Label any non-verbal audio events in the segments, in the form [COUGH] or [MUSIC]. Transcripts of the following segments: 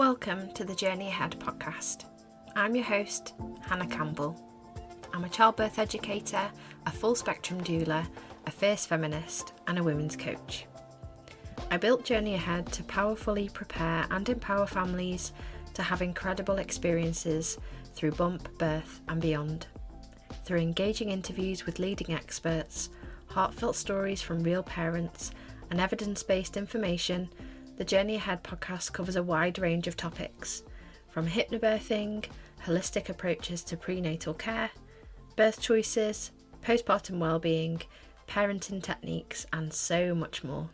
Welcome to the Journey Ahead podcast. I'm your host, Hannah Campbell. I'm a childbirth educator, a full spectrum doula, a fierce feminist, and a women's coach. I built Journey Ahead to powerfully prepare and empower families to have incredible experiences through bump, birth, and beyond. Through engaging interviews with leading experts, heartfelt stories from real parents, and evidence based information the Journey Ahead podcast covers a wide range of topics, from hypnobirthing, holistic approaches to prenatal care, birth choices, postpartum well-being, parenting techniques, and so much more.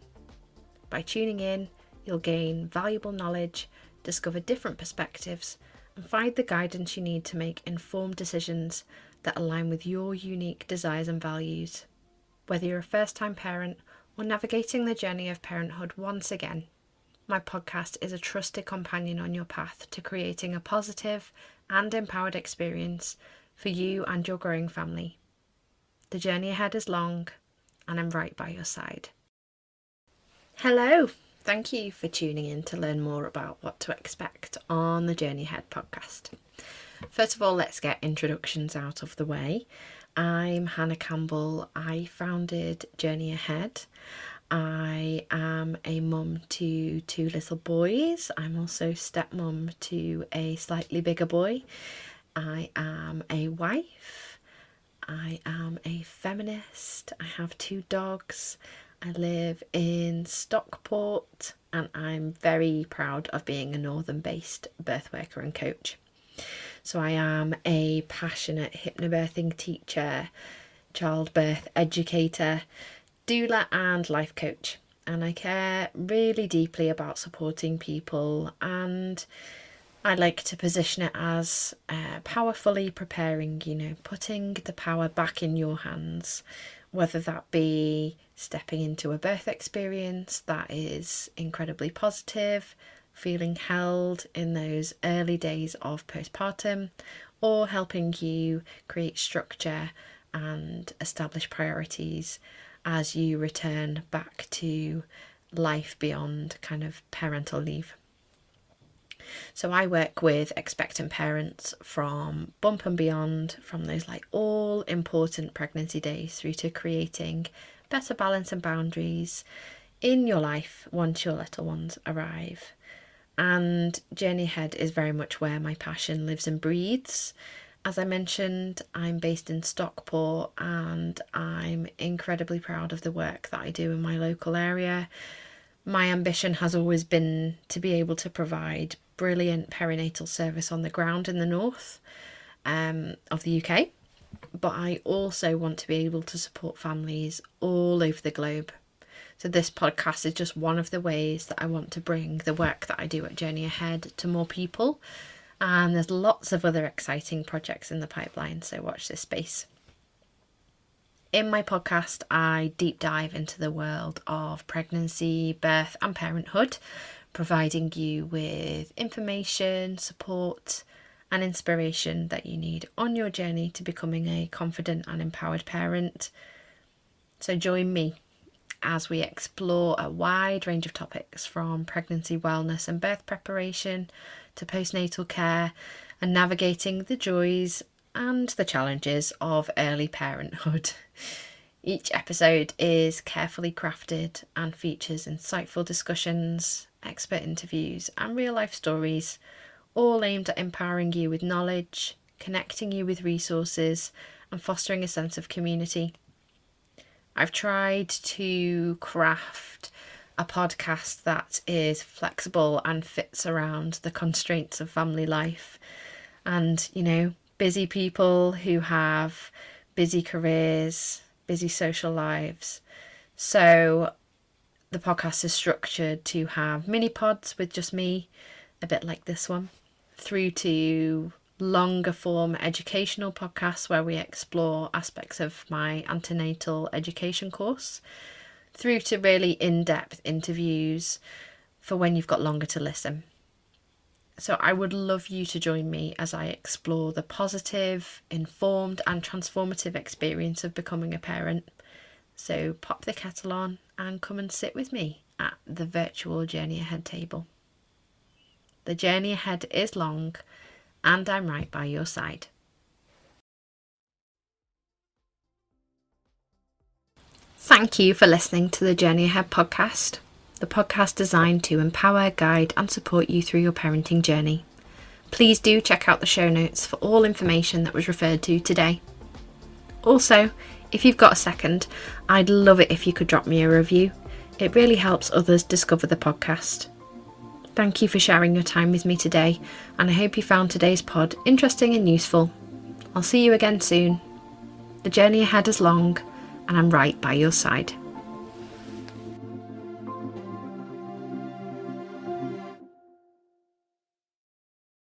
By tuning in, you'll gain valuable knowledge, discover different perspectives, and find the guidance you need to make informed decisions that align with your unique desires and values. Whether you're a first time parent or navigating the journey of parenthood once again, my podcast is a trusted companion on your path to creating a positive and empowered experience for you and your growing family. The journey ahead is long, and I'm right by your side. Hello, thank you for tuning in to learn more about what to expect on the Journey Ahead podcast. First of all, let's get introductions out of the way. I'm Hannah Campbell. I founded Journey Ahead I am a mum to two little boys. I'm also stepmom to a slightly bigger boy. I am a wife. I am a feminist. I have two dogs. I live in Stockport and I'm very proud of being a northern based birth worker and coach. So I am a passionate hypnobirthing teacher, childbirth educator, doula and life coach, and I care really deeply about supporting people. And I like to position it as uh, powerfully preparing, you know, putting the power back in your hands, whether that be stepping into a birth experience that is incredibly positive, feeling held in those early days of postpartum, or helping you create structure and establish priorities as you return back to life beyond kind of parental leave. So I work with expectant parents from bump and beyond, from those like all important pregnancy days through to creating better balance and boundaries in your life once your little ones arrive. And Journey Ahead is very much where my passion lives and breathes. As I mentioned, I'm based in Stockport and I'm incredibly proud of the work that I do in my local area. My ambition has always been to be able to provide brilliant perinatal service on the ground in the north um, of the UK, but I also want to be able to support families all over the globe. So, this podcast is just one of the ways that I want to bring the work that I do at Journey Ahead to more people and there's lots of other exciting projects in the pipeline, so watch this space. In my podcast, I deep dive into the world of pregnancy, birth, and parenthood, providing you with information, support, and inspiration that you need on your journey to becoming a confident and empowered parent. So, join me as we explore a wide range of topics from pregnancy wellness and birth preparation to postnatal care and navigating the joys and the challenges of early parenthood. [LAUGHS] Each episode is carefully crafted and features insightful discussions, expert interviews, and real life stories, all aimed at empowering you with knowledge, connecting you with resources, and fostering a sense of community. I've tried to craft a podcast that is flexible and fits around the constraints of family life. And, you know, busy people who have busy careers, busy social lives. So the podcast is structured to have mini pods with just me, a bit like this one, through to longer form educational podcasts where we explore aspects of my antenatal education course through to really in depth interviews for when you've got longer to listen. So, I would love you to join me as I explore the positive, informed, and transformative experience of becoming a parent. So, pop the kettle on and come and sit with me at the virtual Journey Ahead table. The journey ahead is long, and I'm right by your side. Thank you for listening to the Journey Ahead podcast, the podcast designed to empower, guide, and support you through your parenting journey. Please do check out the show notes for all information that was referred to today. Also, if you've got a second, I'd love it if you could drop me a review. It really helps others discover the podcast. Thank you for sharing your time with me today, and I hope you found today's pod interesting and useful. I'll see you again soon. The journey ahead is long and I'm right by your side.